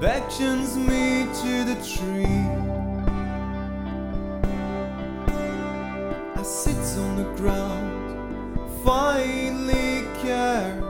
beckones me to the tree. I sit on the ground, finally care.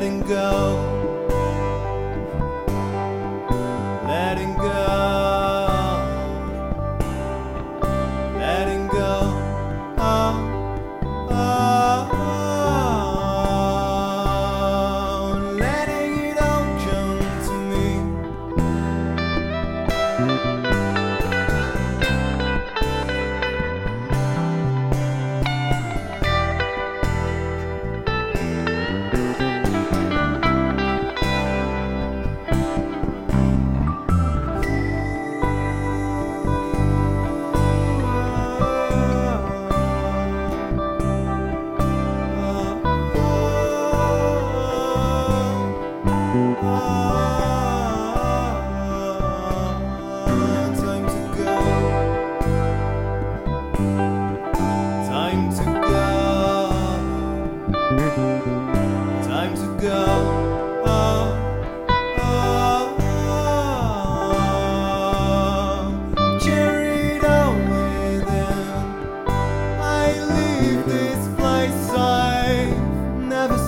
letting go. Time to go. Oh, oh, oh. I leave this place I never.